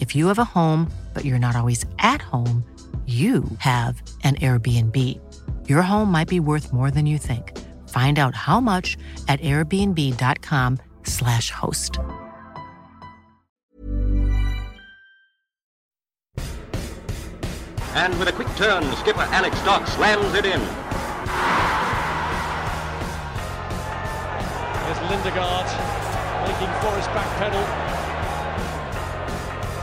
If you have a home, but you're not always at home, you have an Airbnb. Your home might be worth more than you think. Find out how much at airbnb.com/slash host. And with a quick turn, skipper Alex Dock slams it in. There's Lindegaard making Forrest back pedal.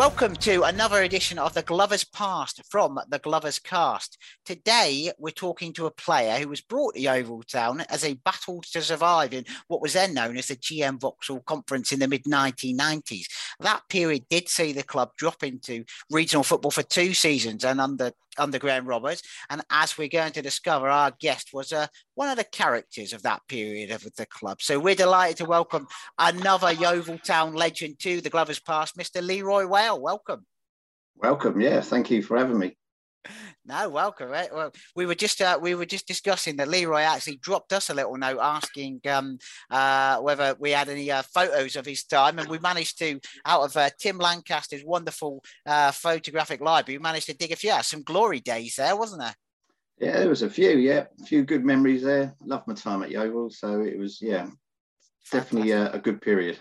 Welcome to another edition of the Glover's Past from the Glover's Cast. Today, we're talking to a player who was brought to Yeovil Town as a battle to survive in what was then known as the GM Vauxhall Conference in the mid 1990s. That period did see the club drop into regional football for two seasons and under under Graham Roberts. And as we're going to discover, our guest was uh, one of the characters of that period of the club. So we're delighted to welcome another Yeovil Town legend to the Glovers Past, Mr. Leroy Whale. Welcome. Welcome. Yeah, thank you for having me. No, welcome. Right? Well, we were just uh, we were just discussing that Leroy actually dropped us a little note asking um, uh, whether we had any uh, photos of his time, and we managed to, out of uh, Tim Lancaster's wonderful uh, photographic library, we managed to dig a few out. Some glory days there, wasn't there? Yeah, there was a few. Yeah, a few good memories there. Loved my time at Yeovil, so it was yeah, definitely a, a good period.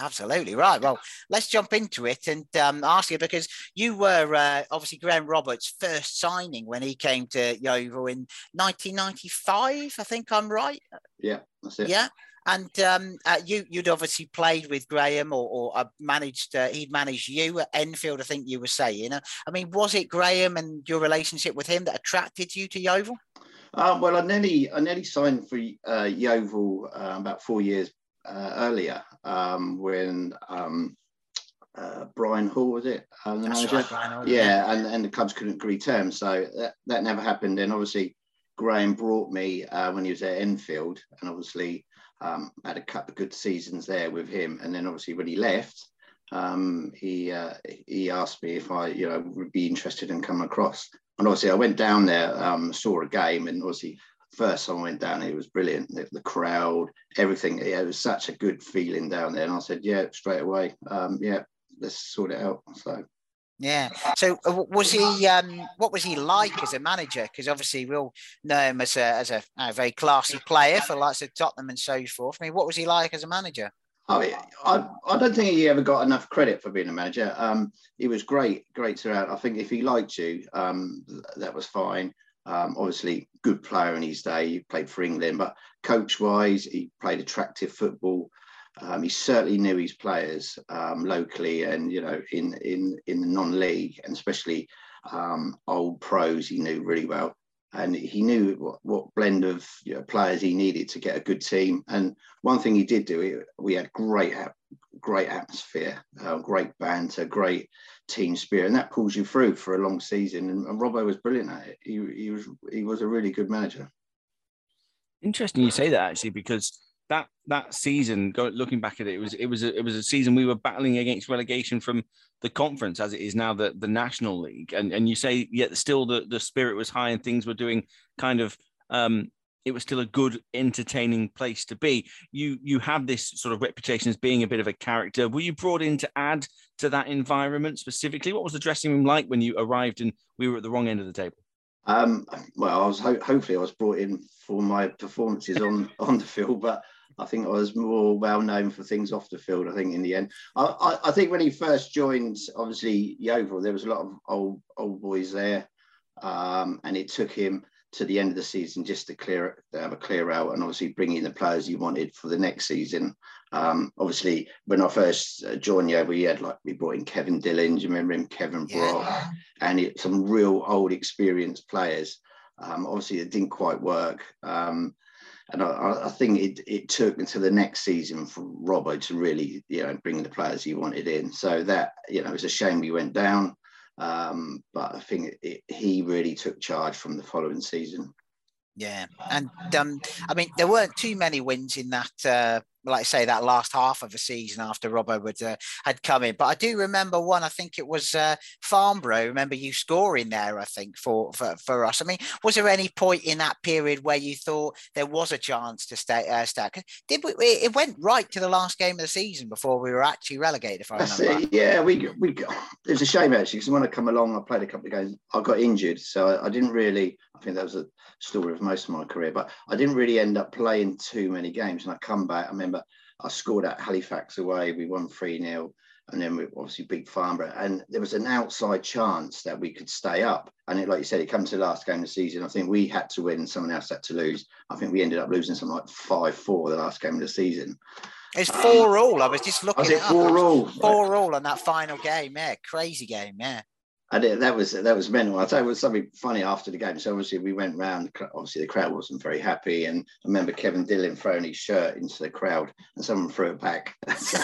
Absolutely right. Well, let's jump into it and um, ask you because you were uh, obviously Graham Roberts' first signing when he came to Yeovil in 1995. I think I'm right. Yeah, that's it. Yeah, and um, uh, you you'd obviously played with Graham or, or uh, managed uh, he'd managed you at Enfield. I think you were saying. I mean, was it Graham and your relationship with him that attracted you to Yeovil? Um, well, I nearly I nearly signed for uh, Yeovil uh, about four years uh, earlier um, when um, uh, Brian Hall was it? Uh, right, Hall, yeah, yeah. and, and the clubs couldn't agree terms, so that, that never happened. And obviously, Graham brought me uh, when he was at Enfield, and obviously um, had a couple of good seasons there with him. And then obviously when he left, um, he uh, he asked me if I you know would be interested in coming across. And obviously I went down there, um, saw a game, and obviously first time I went down, it was brilliant. The, the crowd, everything. Yeah, it was such a good feeling down there. And I said, yeah, straight away. Um, yeah, let's sort it out. So. Yeah. So uh, was he? Um, what was he like as a manager? Because obviously we all know him as a as a, a very classy player for lots of Tottenham and so forth. I mean, what was he like as a manager? I, mean, I, I don't think he ever got enough credit for being a manager. Um, he was great, great throughout. I think if he liked you, um, that was fine. Um, obviously, good player in his day. He played for England, but coach-wise, he played attractive football. Um, he certainly knew his players um, locally and you know in in in the non-league, and especially um, old pros he knew really well. And he knew what, what blend of you know, players he needed to get a good team. And one thing he did do, we had great, great atmosphere, uh, great banter, great team spirit, and that pulls you through for a long season. And, and Robbo was brilliant at it. He, he was he was a really good manager. Interesting you say that actually, because that that season, go, looking back at it, it was it was a, it was a season we were battling against relegation from the conference as it is now the the national league, and and you say yet still the the spirit was high and things were doing kind of um, it was still a good, entertaining place to be. You you have this sort of reputation as being a bit of a character. Were you brought in to add to that environment specifically? What was the dressing room like when you arrived and we were at the wrong end of the table? Um, well, I was ho- hopefully I was brought in for my performances on on the field, but I think I was more well known for things off the field. I think in the end, I, I, I think when he first joined, obviously Yeovil, there was a lot of old old boys there, um, and it took him to the end of the season just to clear to have a clear out and obviously bring in the players you wanted for the next season. Um, obviously, when I first uh, joined yeah, we had like we brought in Kevin Dillon. Do you remember him? Kevin Brock, yeah. and it, some real old experienced players. Um, obviously, it didn't quite work. Um, and I, I, think it, it took until the next season for Robbo to really, you know, bring the players he wanted in. So that, you know, it was a shame we went down. Um, but I think it, it, he really took charge from the following season. Yeah, and um, I mean, there weren't too many wins in that uh, like I say, that last half of the season after Robbo would, uh, had come in. But I do remember one, I think it was uh, Farnborough. Remember you scoring there, I think, for, for, for us. I mean, was there any point in that period where you thought there was a chance to stay? Uh, stay? Did we, it went right to the last game of the season before we were actually relegated, if I remember. Yeah, we, we, it was a shame actually, because when I come along, I played a couple of games, I got injured. So I, I didn't really, I think that was a story of most of my career, but I didn't really end up playing too many games. And I come back, I remember I scored at Halifax away. We won 3 0. And then we obviously beat Farnborough. And there was an outside chance that we could stay up. And it, like you said, it comes to the last game of the season. I think we had to win, someone else had to lose. I think we ended up losing something like 5 4 the last game of the season. It's four um, all. I was just looking. Was it four all? Four all on that final game. Yeah, crazy game. Yeah. And it, that was that was mental. I'll tell you, it was something funny after the game. So obviously we went round. Obviously the crowd wasn't very happy, and I remember Kevin Dillon throwing his shirt into the crowd, and someone threw it back. so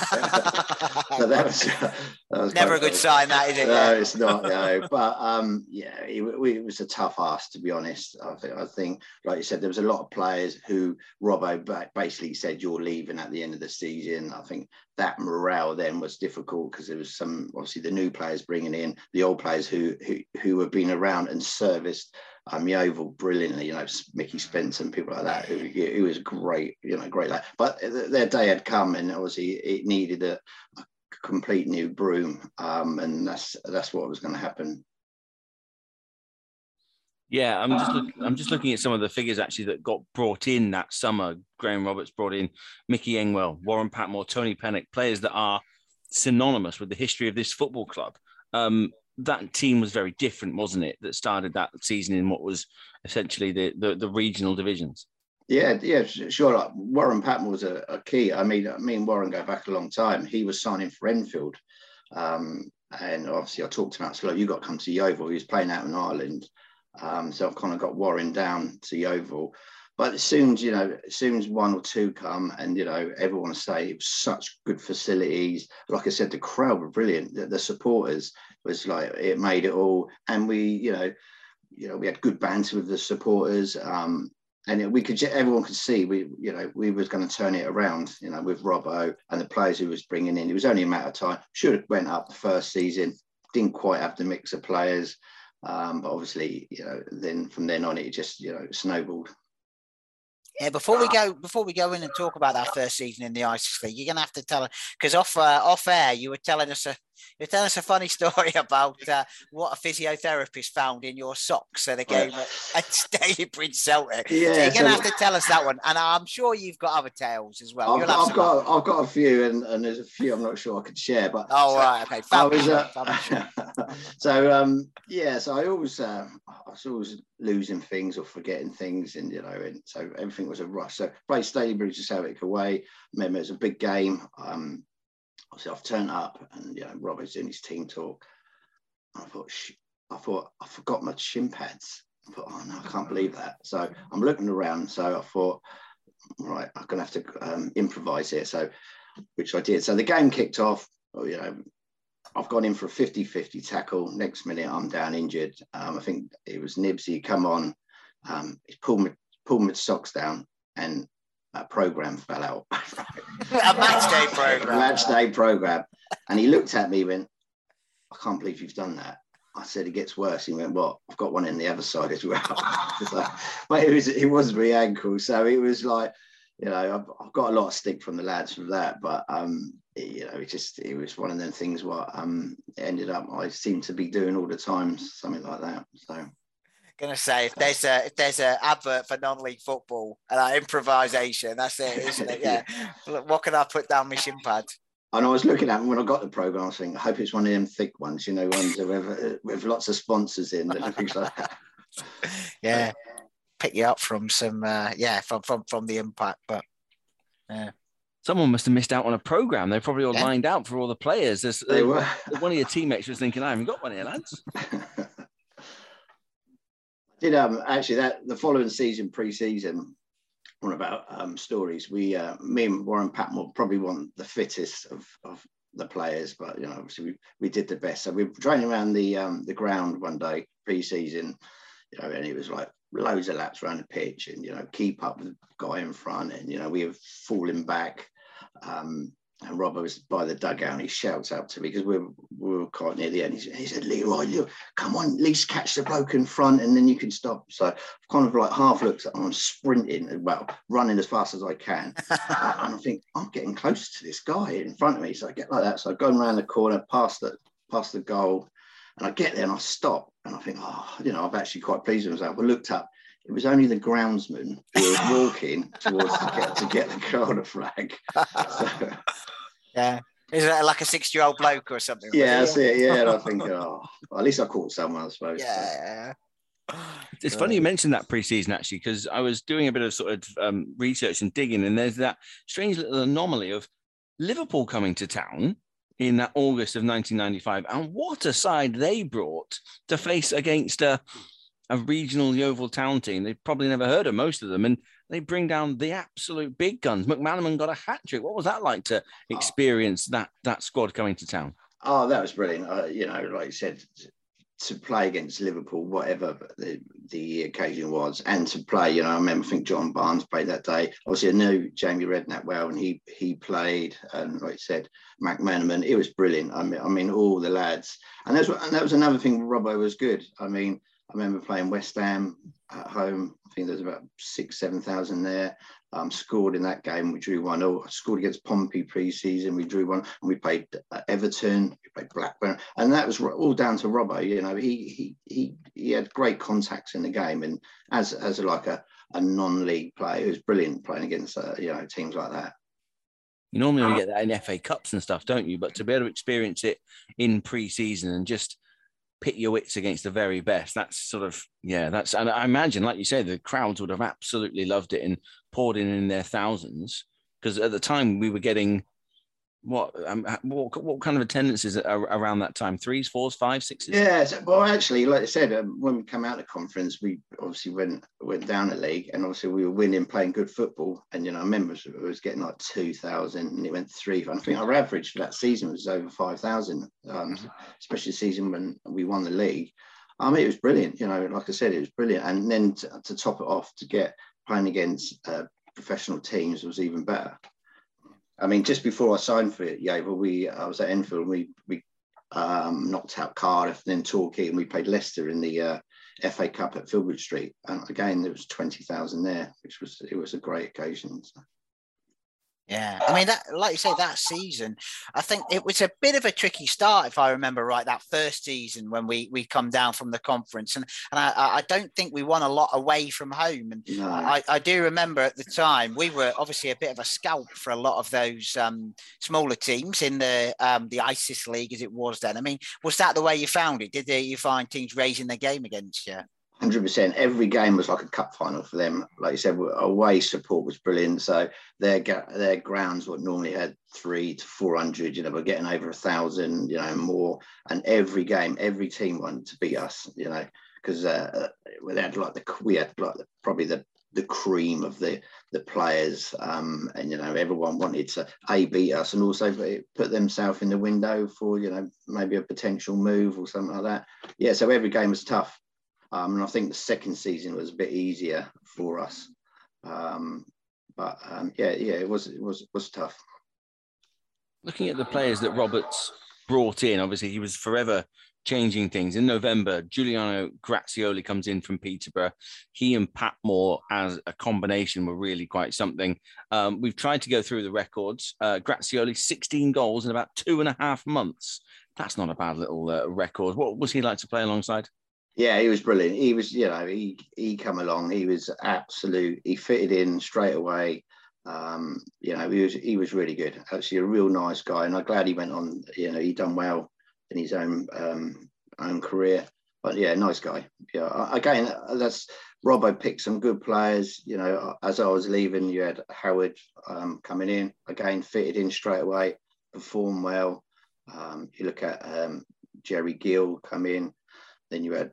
that was, that was never a good funny. sign. That is it? No, it's not. No, but um, yeah, it, it, was a tough ask to be honest. I think I think, like you said, there was a lot of players who Robbo basically said you're leaving at the end of the season. I think that morale then was difficult because there was some obviously the new players bringing in the old players who who who have been around and serviced um, Yeovil brilliantly, you know, Mickey Spence and people like that, who, who was great, you know, great lad. But their day had come, and obviously it needed a, a complete new broom, um, and that's that's what was going to happen yeah, I'm just look, I'm just looking at some of the figures actually that got brought in that summer. Graham Roberts brought in Mickey Engwell, Warren Patmore, Tony Pennock, players that are synonymous with the history of this football club. Um, that team was very different, wasn't it? That started that season in what was essentially the the, the regional divisions. Yeah, yeah, sure. Warren Patmore was a, a, key. I mean, me and Warren go back a long time. He was signing for Enfield, um, and obviously I talked about slow. You got to come to Yeovil. He was playing out in Ireland. Um, so I've kind of got Warren down to Yeovil. But as soon as, you know, as soon as one or two come and, you know, everyone say it was such good facilities. Like I said, the crowd were brilliant. The, the supporters was like, it made it all. And we, you know, you know, we had good banter with the supporters. Um, and we could, everyone could see we, you know, we was going to turn it around, you know, with Robbo and the players who was bringing in. It was only a matter of time. Should have went up the first season. Didn't quite have the mix of players. Um, but obviously, you know, then from then on, it just you know snowballed. Yeah, before we go, before we go in and talk about that first season in the ICIS League, you're gonna have to tell us because off uh, off air you were telling us a you tell us a funny story about uh, what a physiotherapist found in your socks at a game at, at Celtic. Yeah, so you're going to have to tell us that one, and I'm sure you've got other tales as well. I've, I've got I've got a few, and, and there's a few I'm not sure I could share. But oh so, right, okay. was, uh, so um, yeah, so I always uh, I was always losing things or forgetting things, and you know, and so everything was a rush. So play Stalybridge to Celtic away. Remember, it was a big game. Um, obviously I've turned up and you know Robert's doing his team talk. I thought, I thought I forgot my shin pads. I thought, oh no, I can't believe that. So I'm looking around. So I thought, right, I'm gonna have to um, improvise here. So, which I did. So the game kicked off. You know, I've gone in for a 50-50 tackle. Next minute, I'm down injured. Um, I think it was Nibsy come on. Um, he pulled my pulled my socks down, and a program fell out. a match day program. match day program. And he looked at me, and went, "I can't believe you've done that." I said, "It gets worse." He went, "What? I've got one in the other side as well." so, but it was it was my ankle, so it was like, you know, I've, I've, got a lot of stick from the lads for that, but um, it, you know, it just it was one of them things. What um ended up, I seem to be doing all the time, something like that. So gonna say if there's a if there's an advert for non-league football and uh, improvisation, that's it, isn't it? Yeah. what can I put down my shin pad? And I was looking at them when I got the program. I was thinking, I hope it's one of them thick ones, you know, ones with, with lots of sponsors in and things like that. Yeah, pick you up from some, uh, yeah, from from from the impact, but yeah. Someone must have missed out on a program. They're probably all yeah. lined out for all the players. There's, they were. One of your teammates was thinking, "I haven't got one here, lads." did um actually that the following season pre-season one about um stories we uh me and warren patmore probably weren't the fittest of of the players but you know obviously we, we did the best. So we were training around the um the ground one day pre-season you know and it was like loads of laps around the pitch and you know keep up with the guy in front and you know we were falling back um and Robbo was by the dugout and he shouts out to me because we were, we were quite near the end. He, he said, Leroy, look, come on, at least catch the bloke in front and then you can stop. So I've kind of like half looked at I'm sprinting, well, running as fast as I can. and I think, I'm getting close to this guy in front of me. So I get like that. So I go around the corner, past the, past the goal, and I get there and I stop and I think, oh, you know, I'm actually quite pleased with myself. I looked up it was only the groundsman who was walking towards to get to get the corner flag. So, yeah. Is it like a 60 year old bloke or something? Yeah, that's it. Yeah. And I think, oh, well, at least I caught someone, I suppose. Yeah. It's funny you mentioned that preseason actually, because I was doing a bit of sort of um, research and digging, and there's that strange little anomaly of Liverpool coming to town in that August of 1995, and what a side they brought to face against a a regional Yeovil town team. They've probably never heard of most of them, and they bring down the absolute big guns. McManaman got a hat trick. What was that like to experience that that squad coming to town? Oh, that was brilliant. Uh, you know, like I said, to play against Liverpool, whatever the, the occasion was, and to play, you know, I remember I think John Barnes played that day. Obviously, I knew Jamie Redknapp well, and he he played, and like I said, McManaman. It was brilliant. I mean, I mean, all the lads, and that's and that was another thing. Robbo was good. I mean, I remember playing West Ham at home. I think there's about six, seven thousand there. Um, scored in that game. We drew one. Oh, scored against Pompey pre-season. We drew one, and we played uh, Everton. We played Blackburn, and that was all down to Robbo. You know, he he he he had great contacts in the game, and as as like a, a non-league player, he was brilliant playing against uh, you know teams like that. You normally only get that in FA Cups and stuff, don't you? But to be able to experience it in pre-season and just pit your wits against the very best. That's sort of yeah. That's and I imagine, like you say, the crowds would have absolutely loved it and poured in in their thousands because at the time we were getting what um, what, what kind of attendances around that time? Threes, fours, five, sixes? Yeah, so, well, actually, like I said, um, when we come out of the conference, we obviously went went down a league, and obviously we were winning, playing good football. And you know, I remember it was getting like two thousand, and it went three. I think our average for that season was over five thousand, um, mm-hmm. especially the season when we won the league. I mean, it was brilliant. You know, like I said, it was brilliant. And then to, to top it off, to get playing against uh, professional teams was even better. I mean, just before I signed for it, yeah, well, we I was at Enfield and we we um, knocked out Cardiff, then Torquay, and we played Leicester in the uh, FA Cup at Filbert Street. And again, there was twenty thousand there, which was it was a great occasion. So. Yeah, I mean that, like you say, that season, I think it was a bit of a tricky start, if I remember right. That first season when we we come down from the conference, and and I, I don't think we won a lot away from home. And no. I, I do remember at the time we were obviously a bit of a scalp for a lot of those um, smaller teams in the um, the ICIS league as it was then. I mean, was that the way you found it? Did you find teams raising their game against you? Hundred percent. Every game was like a cup final for them. Like you said, away support was brilliant. So their their grounds what normally had three to four hundred, you know, we're getting over a thousand, you know, more. And every game, every team wanted to beat us, you know, because uh, we had like the we had like the, probably the the cream of the the players, um, and you know everyone wanted to a beat us and also put themselves in the window for you know maybe a potential move or something like that. Yeah, so every game was tough. Um, and I think the second season was a bit easier for us. Um, but um, yeah, yeah, it was it was was tough. Looking at the players that Roberts brought in, obviously he was forever changing things. In November, Giuliano Grazioli comes in from Peterborough. He and Pat Moore as a combination were really quite something. Um, we've tried to go through the records. Uh, Grazioli, 16 goals in about two and a half months. That's not a bad little uh, record. What was he like to play alongside? Yeah, he was brilliant. He was, you know, he he come along. He was absolute. He fitted in straight away. Um, you know, he was he was really good. Actually, a real nice guy, and I'm glad he went on. You know, he done well in his own um, own career. But yeah, nice guy. Yeah, again, that's Robbo picked some good players. You know, as I was leaving, you had Howard um, coming in again, fitted in straight away, performed well. Um, you look at um, Jerry Gill come in, then you had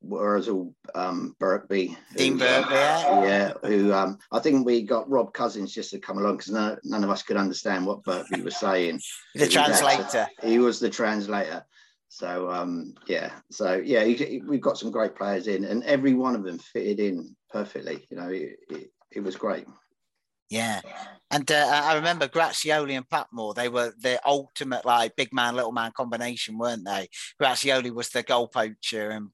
whereas all um, Birkby, Dean Birkby, yeah. yeah, who um, I think we got Rob Cousins just to come along because none, none, of us could understand what Birkby was saying. the he translator. Was he was the translator. So um, yeah, so yeah, he, we've got some great players in, and every one of them fitted in perfectly. You know, it, it, it was great. Yeah, and uh, I remember Grazioli and Patmore. They were the ultimate like big man, little man combination, weren't they? Grazioli was the goal poacher, and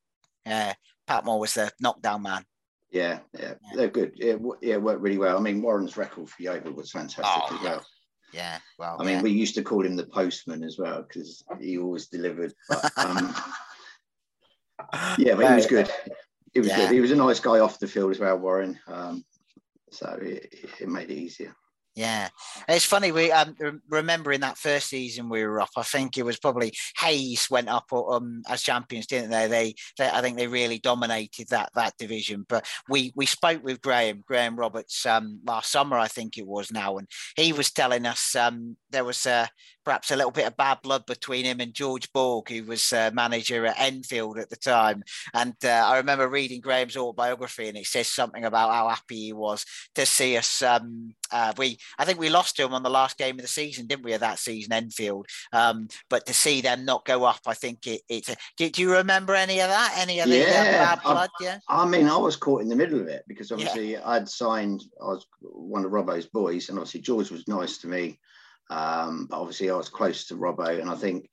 yeah, Patmore was the knockdown man. Yeah, yeah, yeah. they're good. Yeah, yeah, worked really well. I mean, Warren's record for Yeovil was fantastic oh, as well. Yeah, well, I mean, we used to call him the postman as well because he always delivered. But, um, yeah, but he was good. He was yeah. good. He was a nice guy off the field as well, Warren. Um, so it, it made it easier. Yeah, it's funny. We um, remember in that first season we were up. I think it was probably Hayes went up um, as champions, didn't they? they? They, I think they really dominated that that division. But we we spoke with Graham Graham Roberts um, last summer, I think it was now, and he was telling us um, there was uh, perhaps a little bit of bad blood between him and George Borg, who was uh, manager at Enfield at the time. And uh, I remember reading Graham's autobiography, and it says something about how happy he was to see us. Um, uh, we I think we lost to him on the last game of the season, didn't we? Of that season, Enfield. Um, but to see them not go up, I think it. it do, do, you remember any of that? Any of the uh, yeah, bad blood? I, yeah. I mean, I was caught in the middle of it because obviously yeah. I'd signed. I was one of Robbo's boys, and obviously George was nice to me. Um, but obviously I was close to Robbo, and I think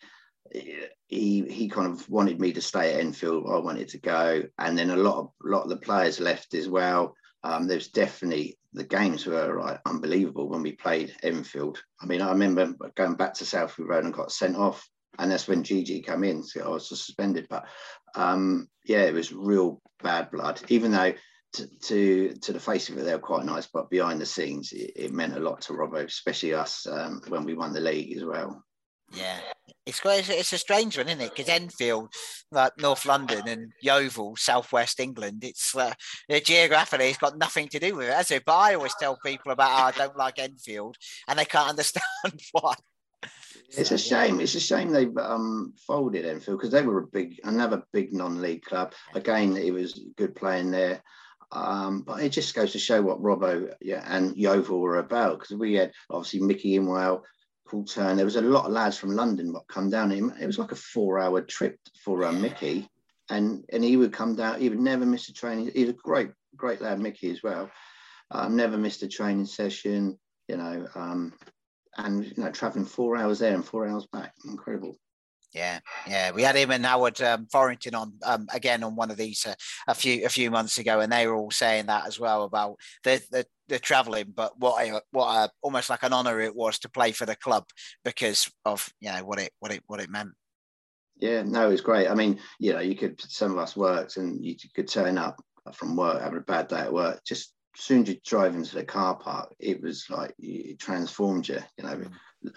he he kind of wanted me to stay at Enfield. I wanted to go, and then a lot of lot of the players left as well. Um, there's definitely the games were like unbelievable when we played Enfield. I mean, I remember going back to Southbury Road and got sent off, and that's when Gigi came in, so I was suspended. But um, yeah, it was real bad blood. Even though to, to, to the face of it, they were quite nice, but behind the scenes, it, it meant a lot to Robbo, especially us um, when we won the league as well. Yeah, it's quite, it's a strange one, isn't it? Because Enfield, like North London and Yeovil, Southwest England, it's uh, geographically it's got nothing to do with it, has it? But I always tell people about how I don't like Enfield, and they can't understand why. It's so, a shame. Yeah. It's a shame they um, folded Enfield because they were a big, another big non-league club. Again, it was good playing there. Um, but it just goes to show what Robbo yeah, and Yeovil were about because we had obviously Mickey Engwell, Paul Turn. There was a lot of lads from London that come down. It was like a four-hour trip for um, Mickey, and and he would come down. He would never miss a training. He's a great great lad, Mickey as well. Um, never missed a training session. You know, um, and you know, traveling four hours there and four hours back, incredible. Yeah, yeah, we had him and Howard um, Forinton on um, again on one of these uh, a few a few months ago, and they were all saying that as well about the the, the travelling, but what a what a, almost like an honour it was to play for the club because of you know what it what it what it meant. Yeah, no, it's great. I mean, you know, you could some of us worked and you could turn up from work having a bad day at work. Just as soon as you drive into the car park, it was like it transformed you. You know, mm.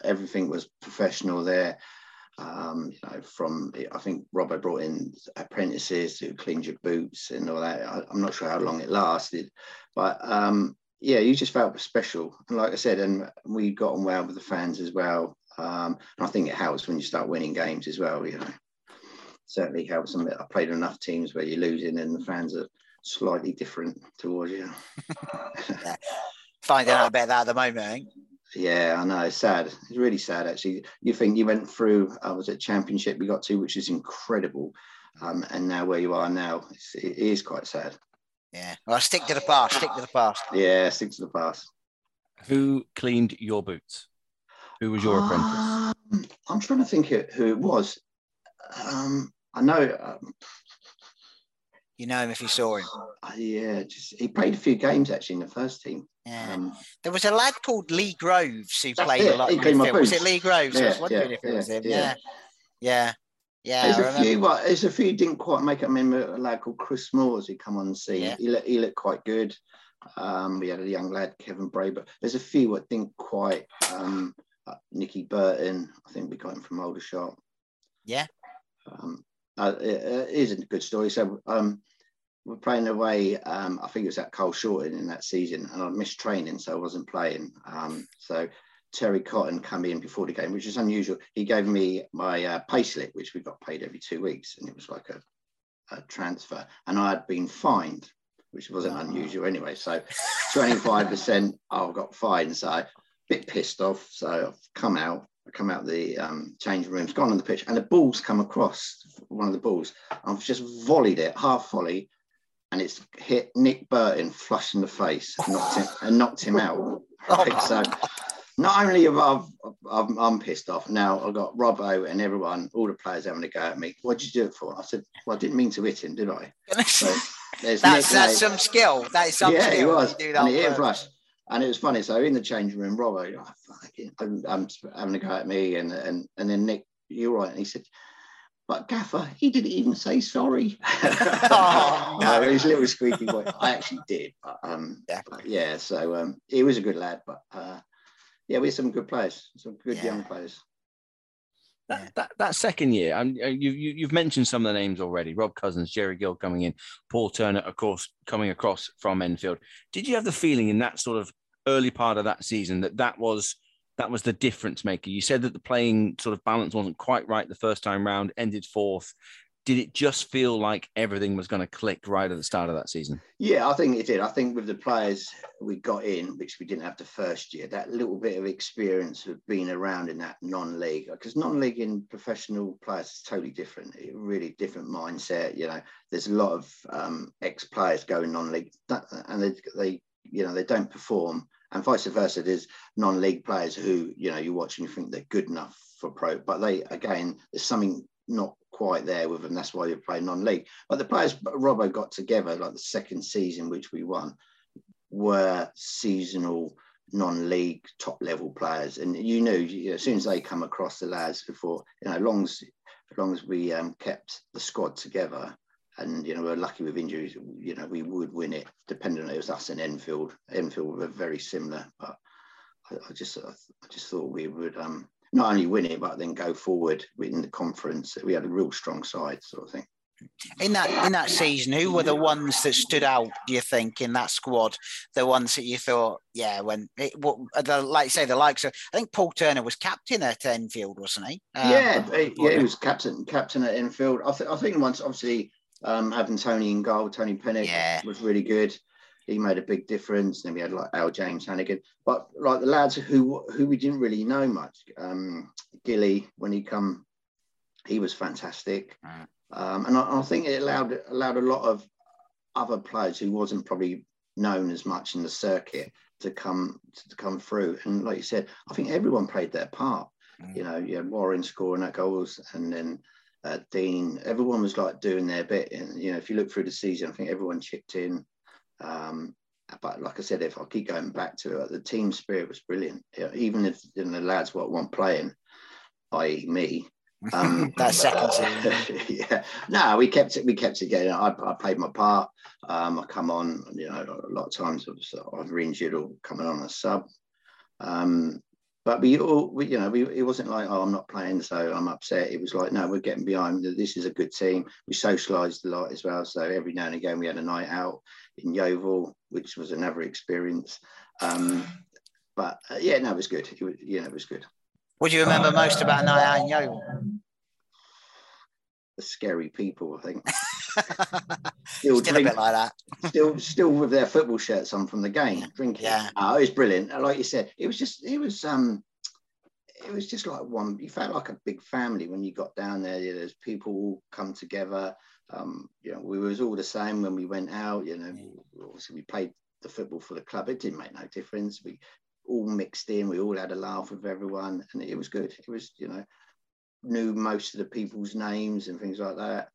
everything was professional there Um, you know, from I think Robbo brought in apprentices who cleaned your boots and all that. I, am not sure how long it lasted, but um, yeah, you just felt special. And like I said, and we got on well with the fans as well. Um, and I think it helps when you start winning games as well. You know, certainly helps. I played enough teams where you're losing and the fans are slightly different towards you. Finding out about that at the moment. Yeah, I know. It's sad. It's really sad, actually. You think you went through, uh, was at championship we got to, which is incredible. Um, and now where you are now, it's, it is quite sad. Yeah. Well, stick to the past. Stick to the past. Yeah, stick to the past. Who cleaned your boots? Who was your apprentice? Um, I'm trying to think who it was. Um, I know. You know him if you saw him. Uh, yeah, just he played a few games actually in the first team. Yeah. Um, there was a lad called Lee Groves who played it. a lot. He was it Lee Groves? Yeah, I was wondering yeah, if it yeah, was him. Yeah. Yeah. Yeah. There's a few. What, there's a few didn't quite make it. I remember a lad called Chris Moores who come on the scene. Yeah. He, looked, he looked quite good. Um, we had a young lad, Kevin Bray, but there's a few that didn't quite. Um, uh, Nicky Burton, I think we got him from Aldershot. Yeah. Um, uh, it, it is a good story. So um, we're playing away. Um, I think it was at Carshalton in that season, and I missed training, so I wasn't playing. Um, so Terry Cotton came in before the game, which is unusual. He gave me my uh, payslip, which we got paid every two weeks, and it was like a, a transfer. And I had been fined, which wasn't unusual anyway. So 25% I got fined. So a bit pissed off. So I've come out, come out the um, change rooms, gone on the pitch, and the ball's come across one of the balls. I've just volleyed it, half volley, and it's hit Nick Burton flush in the face and knocked him, and knocked him out. Right? So not only have I, I'm, I'm pissed off now, I've got Robbo and everyone, all the players having a go at me. What did you do it for? I said, well, I didn't mean to hit him, did I? So that's, that's some skill. That is some yeah, skill. he was. and he hit. And it was funny. So in the changing room, Robbo, oh, I'm, I'm having a go at me, and and and then Nick, you're right. And he said, but Gaffer, he didn't even say sorry. oh, no. a little squeaky boy. I actually did, but um, yeah. But yeah so um, he was a good lad, but uh, yeah, we had some good players, some good yeah. young players. That, that, that second year, um, you, you, you've mentioned some of the names already Rob Cousins, Jerry Gill coming in, Paul Turner, of course, coming across from Enfield. Did you have the feeling in that sort of early part of that season that that was that was the difference maker. You said that the playing sort of balance wasn't quite right the first time round, ended fourth. Did it just feel like everything was going to click right at the start of that season? Yeah, I think it did. I think with the players we got in, which we didn't have the first year, that little bit of experience of being around in that non-league, because non-league in professional players is totally different. Really different mindset. You know, there's a lot of um, ex-players going non-league, and they, they, you know, they don't perform and vice versa. There's non-league players who you know you watch and you think they're good enough for pro, but they again there's something not quite there with them. That's why you play non-league. But the players Robbo got together like the second season which we won were seasonal non-league top level players, and you knew you know, as soon as they come across the lads before you know, as long as as long as we um, kept the squad together, and you know we're lucky with injuries. You know we would win it, depending on it was us and Enfield. Enfield were very similar, but I, I just I just thought we would um, not only win it, but then go forward in the conference. We had a real strong side, sort of thing. In that in that season, who were the ones that stood out? Do you think in that squad, the ones that you thought, yeah, when it, what, the, like say, the likes of I think Paul Turner was captain at Enfield, wasn't he? Um, yeah, yeah, he was captain captain at Enfield. I, th- I think once obviously um, having Tony in goal, Tony Pennock yeah. was really good. He made a big difference. Then we had like Al James Hannigan, but like the lads who who we didn't really know much. Um, Gilly when he come, he was fantastic, mm. um, and I, I, think it allowed allowed a lot of other players who wasn't probably known as much in the circuit to come to come through. And like you said, I think everyone played their part. Mm. You know, you had Warren scoring that goals, and then uh, Dean, everyone was like doing their bit. And, you know, if you look through the season, I think everyone chipped in. Um, but like I said, if I keep going back to it, the team spirit was brilliant. You know, even if you know, the lads what weren't playing, i.e., me. Um, that second season. yeah. No, we kept it. We kept it going. I, I played my part. Um, I come on. You know, a lot of times I was either injured or coming on a sub. Um, but we all, we, you know, we, it wasn't like, oh, I'm not playing, so I'm upset. It was like, no, we're getting behind. This is a good team. We socialised a lot as well. So every now and again, we had a night out in Yeovil, which was another experience. Um, but uh, yeah, no, it was good. It was, yeah, it was good. What do you remember most about night out in Yeovil? The scary people, I think. still, still drink, a bit like that. still, still with their football shirts on from the game, drinking. Yeah, oh, it was brilliant. Like you said, it was just, it was, um, it was just like one. You felt like a big family when you got down there. There's people all come together. Um, you know, we was all the same when we went out. You know, obviously we played the football for the club. It didn't make no difference. We all mixed in. We all had a laugh with everyone, and it was good. It was, you know, knew most of the people's names and things like that.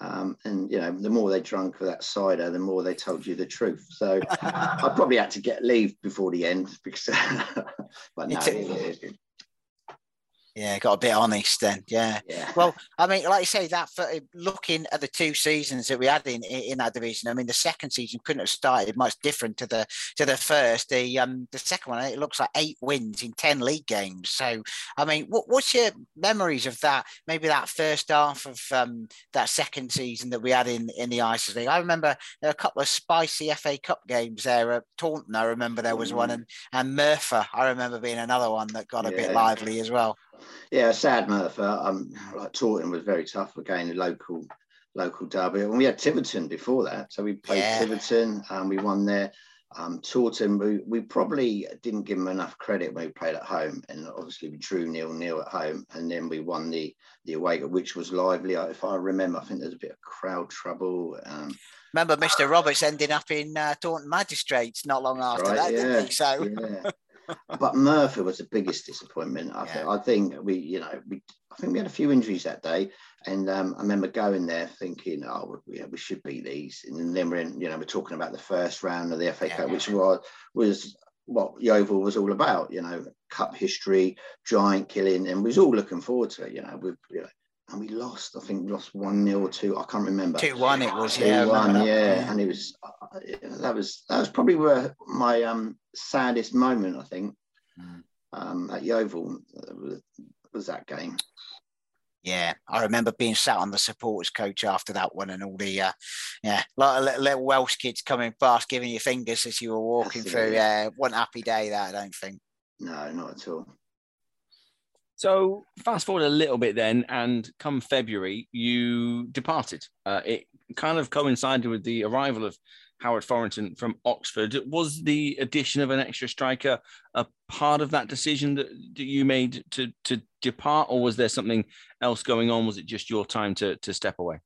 Um, and you know, the more they drank of that cider, the more they told you the truth. So I probably had to get leave before the end because, but no, it, it, yeah, got a bit honest then. Yeah. yeah. Well, I mean, like you say, that for looking at the two seasons that we had in in that division, I mean, the second season couldn't have started much different to the to the first. The um the second one, it looks like eight wins in ten league games. So, I mean, what, what's your memories of that? Maybe that first half of um that second season that we had in in the ICIS League. I remember a couple of spicy FA Cup games there at Taunton. I remember there was one, mm. and and Merthyr. I remember being another one that got a yeah. bit lively as well. Yeah, sad Merthyr. Um, like Taunton was very tough again, a local local derby. And we had Tiverton before that, so we played yeah. Tiverton and we won there. Um, Taunton, we, we probably didn't give them enough credit when we played at home, and obviously we drew nil nil at home, and then we won the the away, which was lively. If I remember, I think there's a bit of crowd trouble. Um, remember Mr. Roberts ending up in uh, Taunton Magistrates not long after right, that, yeah, didn't he? So. Yeah but Merthyr was the biggest disappointment. I, yeah. I, think we, you know, we, I think we had a few injuries that day, and um, I remember going there thinking, oh, we, we should beat these, and then we're in, you know, we're talking about the first round of the FA yeah, Cup, which was was what Yeovil was all about, you know, cup history, giant killing, and we was all looking forward to it, you know, with you know, and we lost. I think we lost one 0 or two. I can't remember. Two one. It was yeah. one. Yeah. yeah. and it was uh, that was that was probably where my um saddest moment. I think mm. um, at Yeovil was, was that game. Yeah, I remember being sat on the supporters coach after that one, and all the uh, yeah, lot of little, Welsh kids coming past, giving you fingers as you were walking through. Yeah, one happy day that I don't think. No, not at all. So fast forward a little bit then, and come February, you departed. Uh, it kind of coincided with the arrival of Howard Forinton from Oxford. Was the addition of an extra striker a part of that decision that, that you made to to depart, or was there something else going on? Was it just your time to to step away?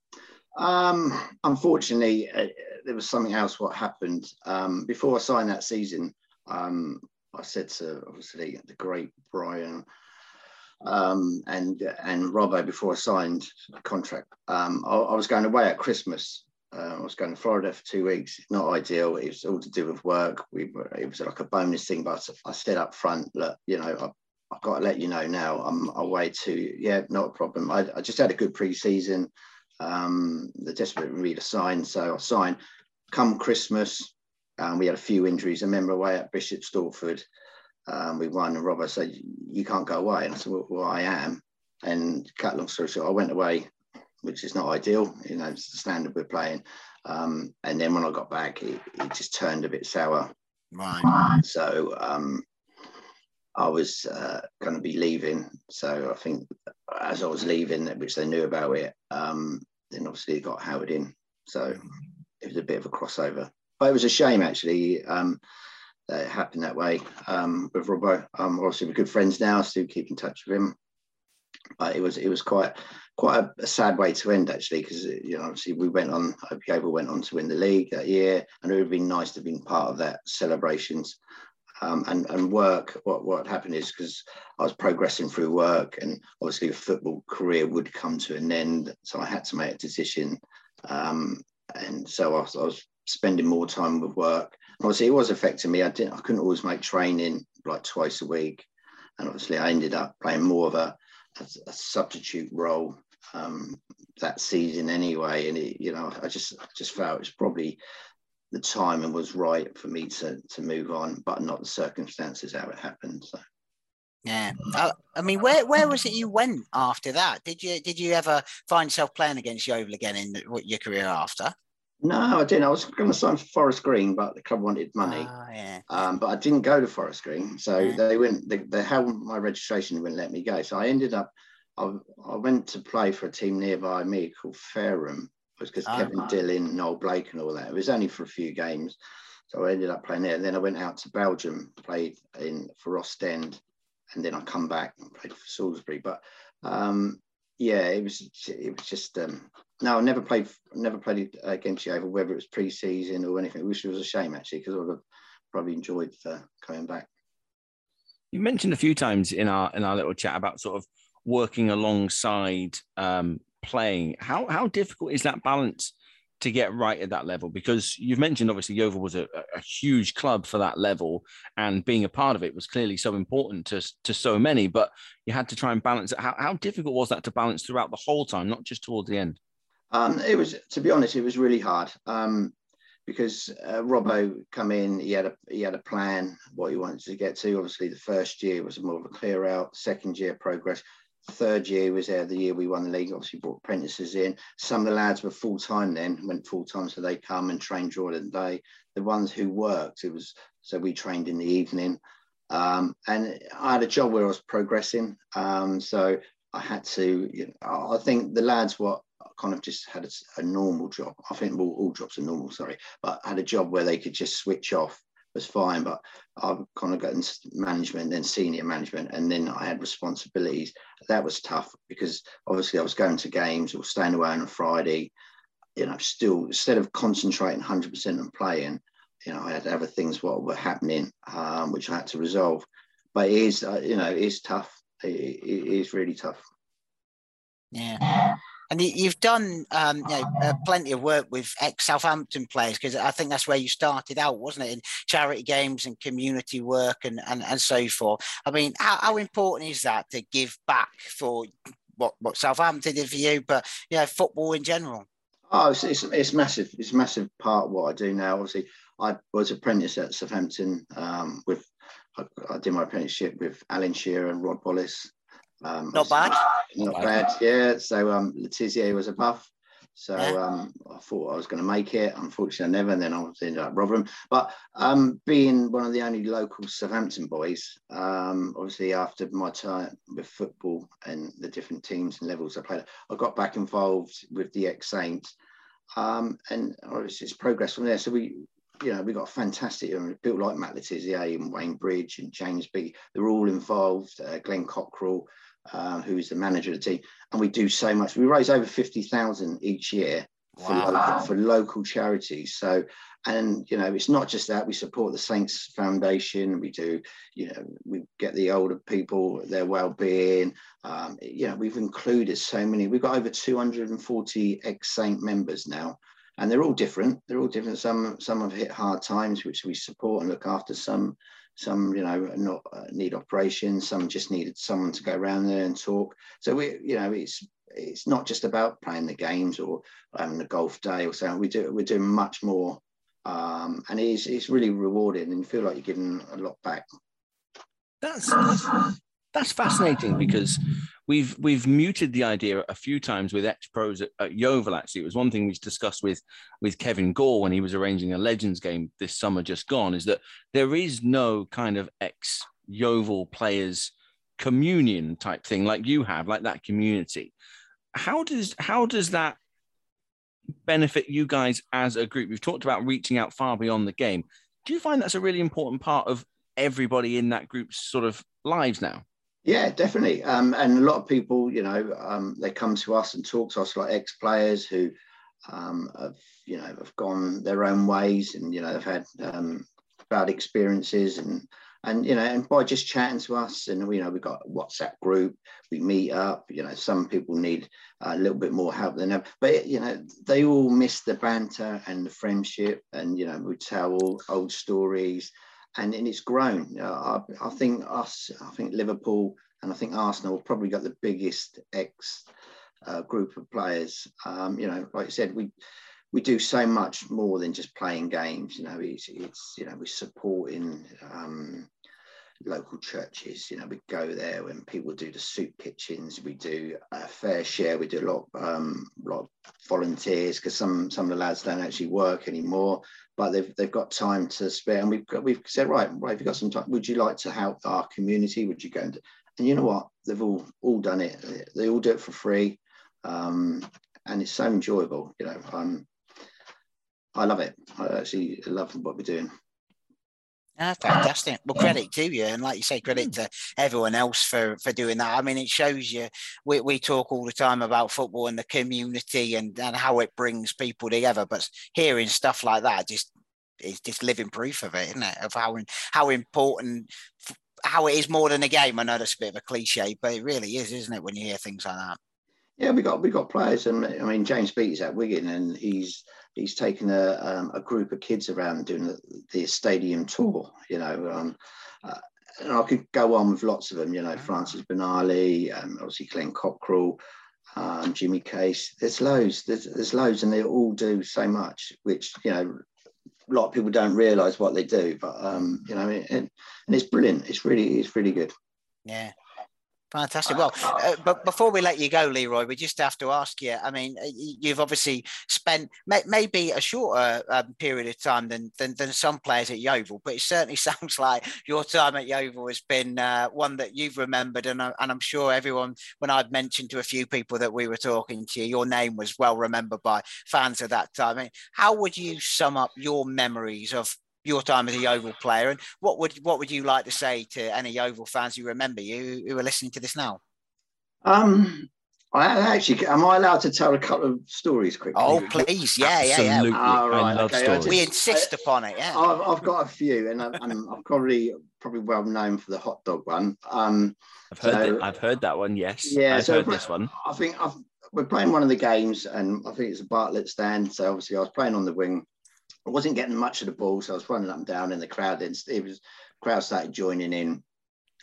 Um, unfortunately, uh, there was something else. What happened um, before I signed that season? Um, I said to obviously the great Brian um, and and Robbo before I signed a contract. Um, I, I, was going away at Christmas. Uh, I was going to Florida for two weeks. Not ideal. It was all to do with work. We were, it was like a bonus thing, but I said up front, look, you know, I, I've got to let you know now. I'm away to yeah, not a problem. I, I just had a good pre-season. Um, the desperate me to sign, so I signed. Come Christmas, um, we had a few injuries. I remember away at Bishop Stortford um, we won, and Robert said, "You can't go away." And I said, "Well, well I am." And cut long story short, I went away, which is not ideal. You know, it's the standard we're playing. Um, and then when I got back, it, it just turned a bit sour. Right. So um, I was uh, going to be leaving. So I think as I was leaving, which they knew about it, um, then obviously it got Howard in. So it was a bit of a crossover. But it was a shame actually. Um, that it happened that way um, with Robbo. Um, obviously, we're good friends now, still keep in touch with him. But it was it was quite quite a, a sad way to end actually, because you know obviously we went on. Yeovil went on to win the league that year, and it would have been nice to have been part of that celebrations. Um, and and work. What what happened is because I was progressing through work, and obviously a football career would come to an end, so I had to make a decision. Um, and so I was, I was spending more time with work. Obviously, it was affecting me. I didn't. I couldn't always make training like twice a week, and obviously, I ended up playing more of a, a, a substitute role um, that season anyway. And it, you know, I just I just felt it's probably the timing was right for me to to move on, but not the circumstances how it happened. So. Yeah, uh, I mean, where where was it you went after that? Did you did you ever find yourself playing against Yeovil again in your career after? No, I didn't. I was going to sign for Forest Green, but the club wanted money. Oh, yeah. Um, but I didn't go to Forest Green, so Yeah. they went. They, they held my registration and wouldn't let me go. So I ended up. I, I went to play for a team nearby me called Fareham. It was because Oh, Kevin. Dillon, Noel Blake, and all that. It was only for a few games, so I ended up playing there. And then I went out to Belgium, played in for Ostend, and then I come back and played for Salisbury. But um, yeah, it was it was just um, no, I never played never played against Yeovil, whether it was pre-season or anything, which was a shame actually because I would have probably enjoyed uh, coming back. You mentioned a few times in our in our little chat about sort of working alongside um, playing. How how difficult is that balance to get right at that level? Because you've mentioned obviously Yeovil was a, a huge club for that level, and being a part of it was clearly so important to to so many. But you had to try and balance it. How how difficult was that to balance throughout the whole time, not just towards the end? Um, it was, to be honest, it was really hard um, because uh, Robbo come in. He had a he had a plan what he wanted to get to. Obviously, the first year was more of a clear out. Second year progress. Third year was there the year we won the league. Obviously, brought apprentices in. Some of the lads were full time then, went full time, so they come and train during the day. The ones who worked, it was so we trained in the evening. Um, and I had a job where I was progressing. Um, so I had to, you know, I think the lads were kind of just had a, a normal job. I think all, all jobs are normal, sorry, but had a job where they could just switch off was fine. But I've kind of got into management, then senior management, and then I had responsibilities. That was tough because obviously I was going to games or staying away on a Friday. You know, still instead of concentrating 100% on playing, you know, I had other things what were happening, um, which I had to resolve. But it is, uh, you know, it is tough. It, it is really tough. Yeah. And you- you've done um, you know, uh, plenty of work with ex Southampton players because I think that's where you started out, wasn't it? In charity games and community work and, and, and so forth. I mean, how, how important is that to give back for what, what Southampton did for you, but you know, football in general? Oh, it's, it's, it's massive. It's a massive part of what I do now. Obviously, I was apprentice at Southampton um, with, I, I did my apprenticeship with Alan Shearer and Rod Wallace. Um, Not bad. Not bad, yeah. So um, Le Tissier was above. So Yeah. um, I thought I was going to make it. Unfortunately, I never. And then I was ended up Rotherham. But um, being one of the only local Southampton boys, um, obviously after my time with football and the different teams and levels I played, I got back involved with the ex Saints, um, and obviously it's progress from there. So we. You know, we've got fantastic built like Matt Le Tissier and Wayne Bridge and James B. They're all involved. Uh, Glenn Cockerill, uh, who is the manager of the team, and we do so much. We raise over fifty thousand each year for, Wow. local, for local charities. So, and you know, it's not just that we support the Saints Foundation. We do, you know, we get the older people their well-being. Um, you know, we've included so many. We've got over two hundred and forty ex-Saint members now. And they're all different. They're all different. Some some have hit hard times, which we support and look after. Some some you know not uh, need operations some just needed someone to go around there and talk so we you know it's it's not just about playing the games or having a golf day or something we do we're doing much more um and it's it's really rewarding and you feel like you're giving a lot back that's, that's fascinating because we've we've muted the idea a few times with ex pros at, at Yeovil. Actually, it was one thing we discussed with with Kevin Gore when he was arranging a Legends game this summer just gone. Is that there is no kind of ex Yeovil players communion type thing like you have, like that community. How does how does that benefit you guys as a group? We've talked about reaching out far beyond the game. Do you find that's a really important part of everybody in that group's sort of lives now? Yeah, definitely. Um, and a lot of people, you know, um, they come to us and talk to us like ex-players who um, have, you know, have gone their own ways and you know they've had um, bad experiences and and you know and by just chatting to us and you know we've got a WhatsApp group, we meet up. You know, some people need a little bit more help than ever, but you know they all miss the banter and the friendship and you know we tell all old stories and, and it's grown. Know, I, I think us, I think Liverpool, and I think Arsenal have probably got the biggest ex uh, group of players. Um, you know, like I said, we we do so much more than just playing games. You know, it's it's you know we're supporting. Um, local churches. You know, we go there when people do the soup kitchens. We do a fair share. We do a lot, um, lot of volunteers because some some of the lads don't actually work anymore, but they've they've got time to spare. And we've got, we've said, right, right, if you've got some time, would you like to help our community? Would you go and and you know what? They've all all done it. They all do it for free, um, and it's so enjoyable. You know, um, I love it. I actually love what we're doing. Ah, fantastic. Well, credit to you. And like you say, credit to everyone else for, for doing that. I mean, it shows you, we, we talk all the time about football and the community and, and how it brings people together. But hearing stuff like that just is just living proof of it, isn't it? Of how, how important, how it is more than a game. I know that's a bit of a cliche, but it really is, isn't it, when you hear things like that? Yeah, we got we got players, and I mean James Beattie's at Wigan, and he's he's taken a um, a group of kids around doing the, the stadium tour. You know, um, uh, and I could go on with lots of them. You know, mm. Francis Benali, um, obviously Glenn Cockerill, um, Jimmy Case. There's loads. There's, there's loads, and they all do so much, which you know a lot of people don't realise what they do. But um, you know, and, and it's brilliant. It's really it's really good. Yeah, Fantastic. Well, uh, but before we let you go, Leroy, we just have to ask you. I mean, uh, you've obviously spent may, maybe a shorter um, period of time than, than, than some players at Yeovil, but it certainly sounds like your time at Yeovil has been uh, one that you've remembered, and, uh, and I'm sure everyone, when I'd mentioned to a few people that we were talking to you, your name was well remembered by fans of that time. I mean, how would you sum up your memories of your time as a Yeovil player, and what would what would you like to say to any Yeovil fans who remember you who are listening to this now? Um, I actually am I allowed to tell a couple of stories quickly? Oh, please, yeah, Absolutely. yeah, yeah. All right, I love okay, stories. We insist upon it. Yeah, I've, I've got a few, and I'm, I'm, probably probably well known for the hot dog one. Um, I've heard so, that, I've heard that one. Yes, yeah, I've so heard this one. I think I've, we're playing one of the games, and I think it's a Bartlett stand. So obviously, I was playing on the wing I wasn't getting much of the ball, so I was running up and down in the crowd. And it was crowd started joining in,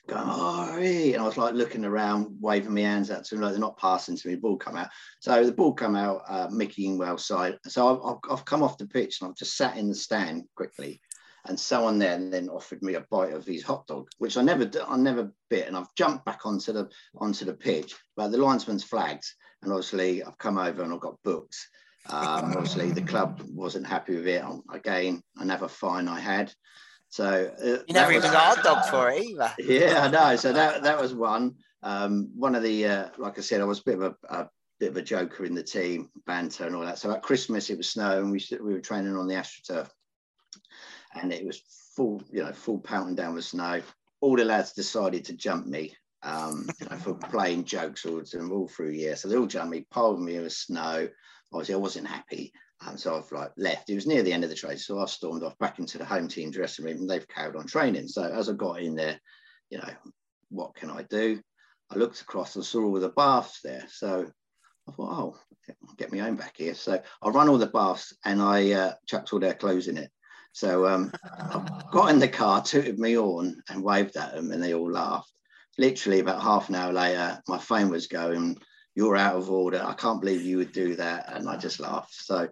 going, oh, and I was like looking around, waving my hands out to them, like they're not passing to me. The Ball come out, so the ball come out, uh, Mickey Engwell's side. So I've, I've, come off the pitch and I've just sat in the stand quickly, and someone there then offered me a bite of his hot dog, which I never, I never bit, and I've jumped back onto the onto the pitch, but the linesman's flagged, and obviously I've come over and I've got booked. Um, obviously, the club wasn't happy with it. Again, another fine I had. So uh, you never even got a hot dog for it either. Yeah, I know. So that that was one. Um, one of the uh, like I said, I was a bit of a, a, bit of a joker in the team, banter and all that. So at Christmas it was snow, and we we were training on the AstroTurf, and it was full, you know, full pelting down with snow. All the lads decided to jump me. Um, you know, for playing jokes all, all through year. So they all jumped me, piled me with snow obviously I wasn't happy. Um, so I've like left. It was near the end of the trade, so I stormed off back into the home team dressing room, and they've carried on training. So as I got in there, you know, what can I do? I looked across and saw all the baths there. So I thought, oh, get my own back here. So I run all the baths and I uh, chucked all their clothes in it. So um, I got in the car, tooted me on, and waved at them, and they all laughed. Literally about half an hour later, my phone was going you're out of order. I can't believe you would do that. And I just laughed. So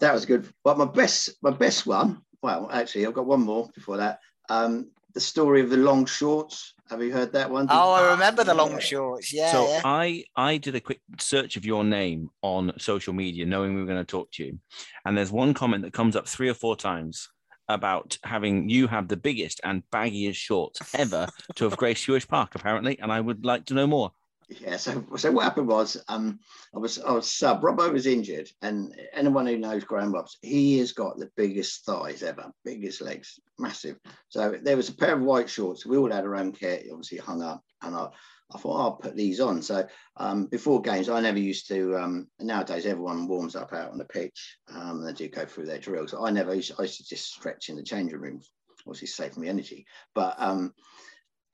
that was good. But my best, my best one, well, actually, I've got one more before that. Um, the story of the long shorts. Have you heard that one? Oh, I remember the long shorts. Yeah. So yeah. I I did a quick search of your name on social media, knowing we were going to talk to you, and there's one comment that comes up three or four times about having you have the biggest and baggiest shorts ever to have graced Huish Park, apparently, and I would like to know more. Yeah, so so what happened was um I was I was sub Robbo was injured and anyone who knows Graham Roberts, he has got the biggest thighs ever, biggest legs, massive. So there was a pair of white shorts. We all had our own kit, obviously hung up, and I I thought I'll put these on. So um, before games, I never used to. Um, nowadays, everyone warms up out on the pitch. Um, they do go through their drills. I never. Used to, I used to just stretch in the changing rooms. Obviously, save me energy. But um,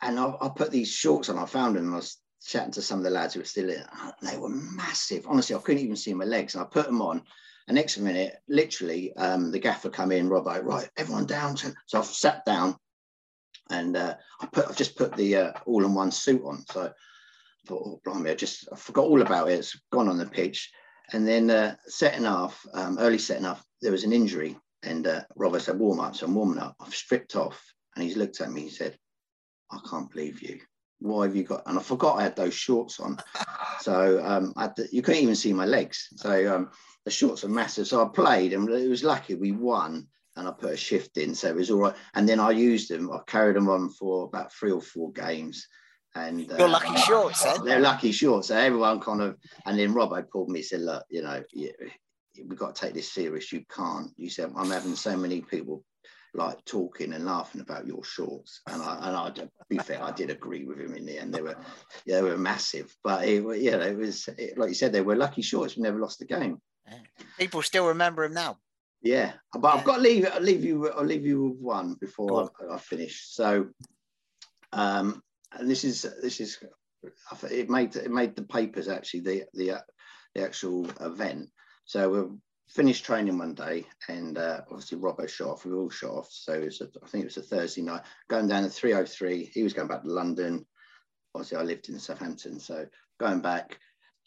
and I, I, put these shorts on. I found them. I was chatting to some of the lads who were still in. They were massive. Honestly, I couldn't even see my legs. And I put them on. And next minute, literally, um, the gaffer come in, Robbo, right, everyone down. So I've sat down and uh, I put, I've just put the uh, all-in-one suit on. So I thought, oh, blimey, I just I forgot all about it. It's gone on the pitch. And then uh, setting off, um, early setting off, there was an injury. And uh, said, warm up. So I'm warming up. I've stripped off. And he's looked at me. He said, I can't believe you. Why have you got? And I forgot I had those shorts on. So um, I to, you couldn't even see my legs. So um, the shorts are massive. So I played and it was lucky we won and I put a shift in. So it was all right. And then I used them. I carried them on for about three or four games. And your uh, lucky shorts, then? They're lucky shorts. So everyone kind of, and then Robbo pulled me, said, Look, you know, we've got to take this serious. You can't. You said, I'm having so many people like talking and laughing about your shorts. And I, and I, to be fair, I did agree with him in the end. They were, yeah, they were massive, but it, you know, it was it, like you said, they were lucky shorts. We never lost the game. People still remember him now. Yeah, but. I've got to leave. I'll leave you. I'll leave you with one before I, I, finish. So, um, and this is this is it made it made the papers actually the the the actual event. So we finished training one day, and uh, obviously Robbo shot off. We all shot off. So it was a, I think it was a Thursday night. Going down to 303. He was going back to London. Obviously, I lived in Southampton, so going back.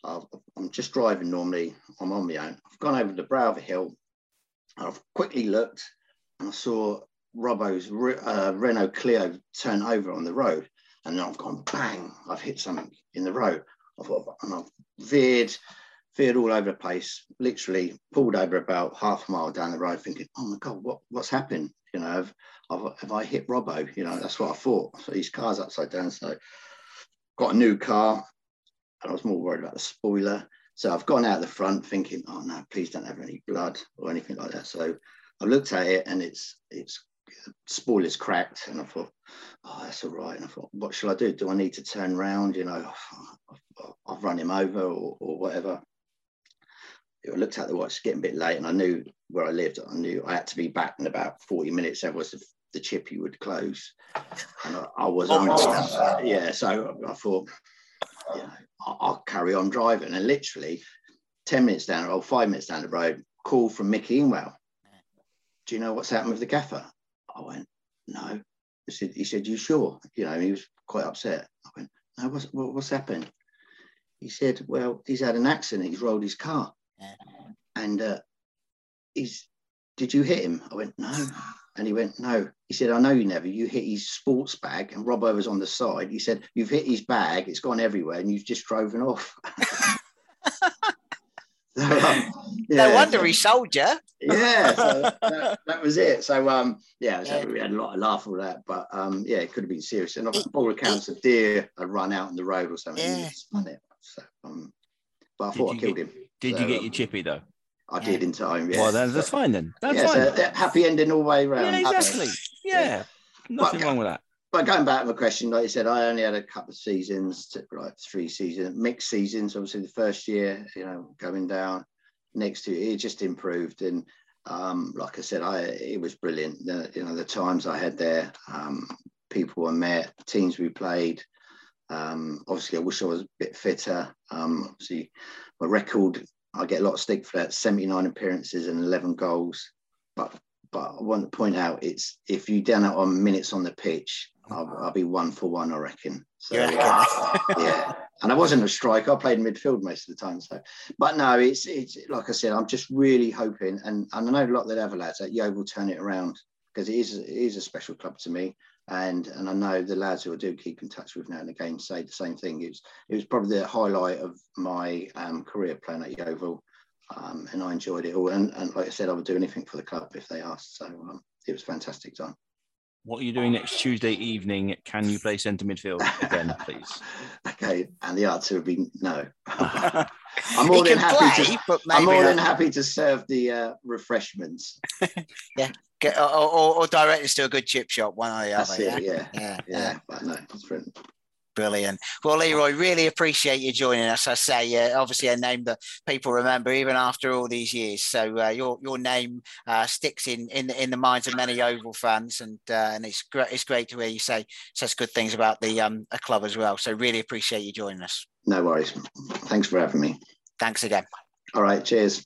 i am just driving normally. I'm on my own. I've gone over the brow of a hill. I've quickly looked, and I saw Robbo's uh, Renault Clio turn over on the road, and then I've gone bang. I've hit something in the road. I thought, and I've veered veered all over the place, literally pulled over about half a mile down the road thinking, oh my God, what, what's happened? You know, have, have, have I hit Robbo? You know, that's what I thought. So his car's upside down. So got a new car and I was more worried about the spoiler. So I've gone out the front thinking, oh no, please don't have any blood or anything like that. So I looked at it and it's, it's, spoiler's cracked and I thought, oh, that's all right. And I thought, what shall I do? Do I need to turn round? You know, I've run him over or, or whatever. I looked at the watch, getting a bit late, and I knew where I lived. I knew I had to be back in about 40 minutes. That was the, the chippy would close. And I, I was on. Oh, yeah, so I thought, yeah, I'll, I'll, carry on driving. And literally 10 minutes down, or five minutes down the road, call from Mickey Engwell. Do you know what's happened with the gaffer? I went, no. He said, he said, you sure? You know, he was quite upset. I went, no, what's, what's happened? He said, well, he's had an accident. He's rolled his car. And uh, he's, did you hit him? I went, no. And he went, no. He said, I know you never. You hit his sports bag. And Robbo was on the side. He said, you've hit his bag. It's gone everywhere. And you've just driven off. so, um, yeah, no wonder so, he sold you. yeah, so that, that, was it. So um, yeah, so we had a lot of laugh all that, but um, yeah, it could have been serious. And it, all accounts, a deer had run out on the road or something. Yeah. spun it. So, um, but I Did thought I killed get, him. Did so, you get your um, chippy though? I did in time. Yeah. Well, then that's fine then. That's yeah, fine. So happy ending all the way around. Yeah, exactly. Yeah, yeah. nothing but, wrong with that. But going back to my question, like you said, I only had a couple of seasons, like three seasons, mixed seasons. Obviously, the first year, you know, going down. Next to it, it just improved, and um, like I said, I it was brilliant. The, you know, the times I had there, um, people I met, teams we played. Um, obviously, I wish I was a bit fitter. Um, obviously, my record I get a lot of stick for that 79 appearances and 11 goals. But but I want to point out it's if you down it on minutes on the pitch, I'll, I'll be one for one, I reckon. So yeah. yeah. And I wasn't a striker. I played midfield most of the time. So, but no, it's it's like I said, I'm just really hoping, and, and I know a lot of the other lads that Yeovil turn it around because it is it is a special club to me and and I know the lads who I do keep in touch with now and again say the same thing. It was it was probably the highlight of my um, career playing at Yeovil, um, and I enjoyed it all. And, and like I said, I would do anything for the club if they asked. So um, it was fantastic time. What are you doing next Tuesday evening? Can you play centre midfield again, please? okay, and the answer would be no. I'm more than happy play, to. I'm more than happy to serve the uh, refreshments. yeah, Get, or, or, or directly to a good chip shop, one or the That's other. It, yeah, yeah, yeah. yeah. But no, it's brilliant. Brilliant. Well, Leroy, really appreciate you joining us. I say, uh, obviously, a name that people remember even after all these years. So uh, your your name uh, sticks in, in in the minds of many Yeovil fans, and uh, and it's great. It's great to hear you say such good things about the um a club as well. So really appreciate you joining us. No worries. Thanks for having me. Thanks again. All right. Cheers.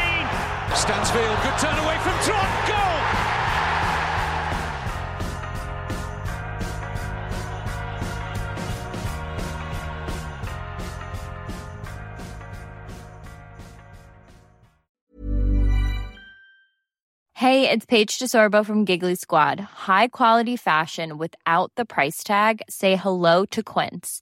Stansfield, good turn away from Trot, goal! Hey, it's Paige DeSorbo from Giggly Squad. High quality fashion without the price tag. Say hello to Quince.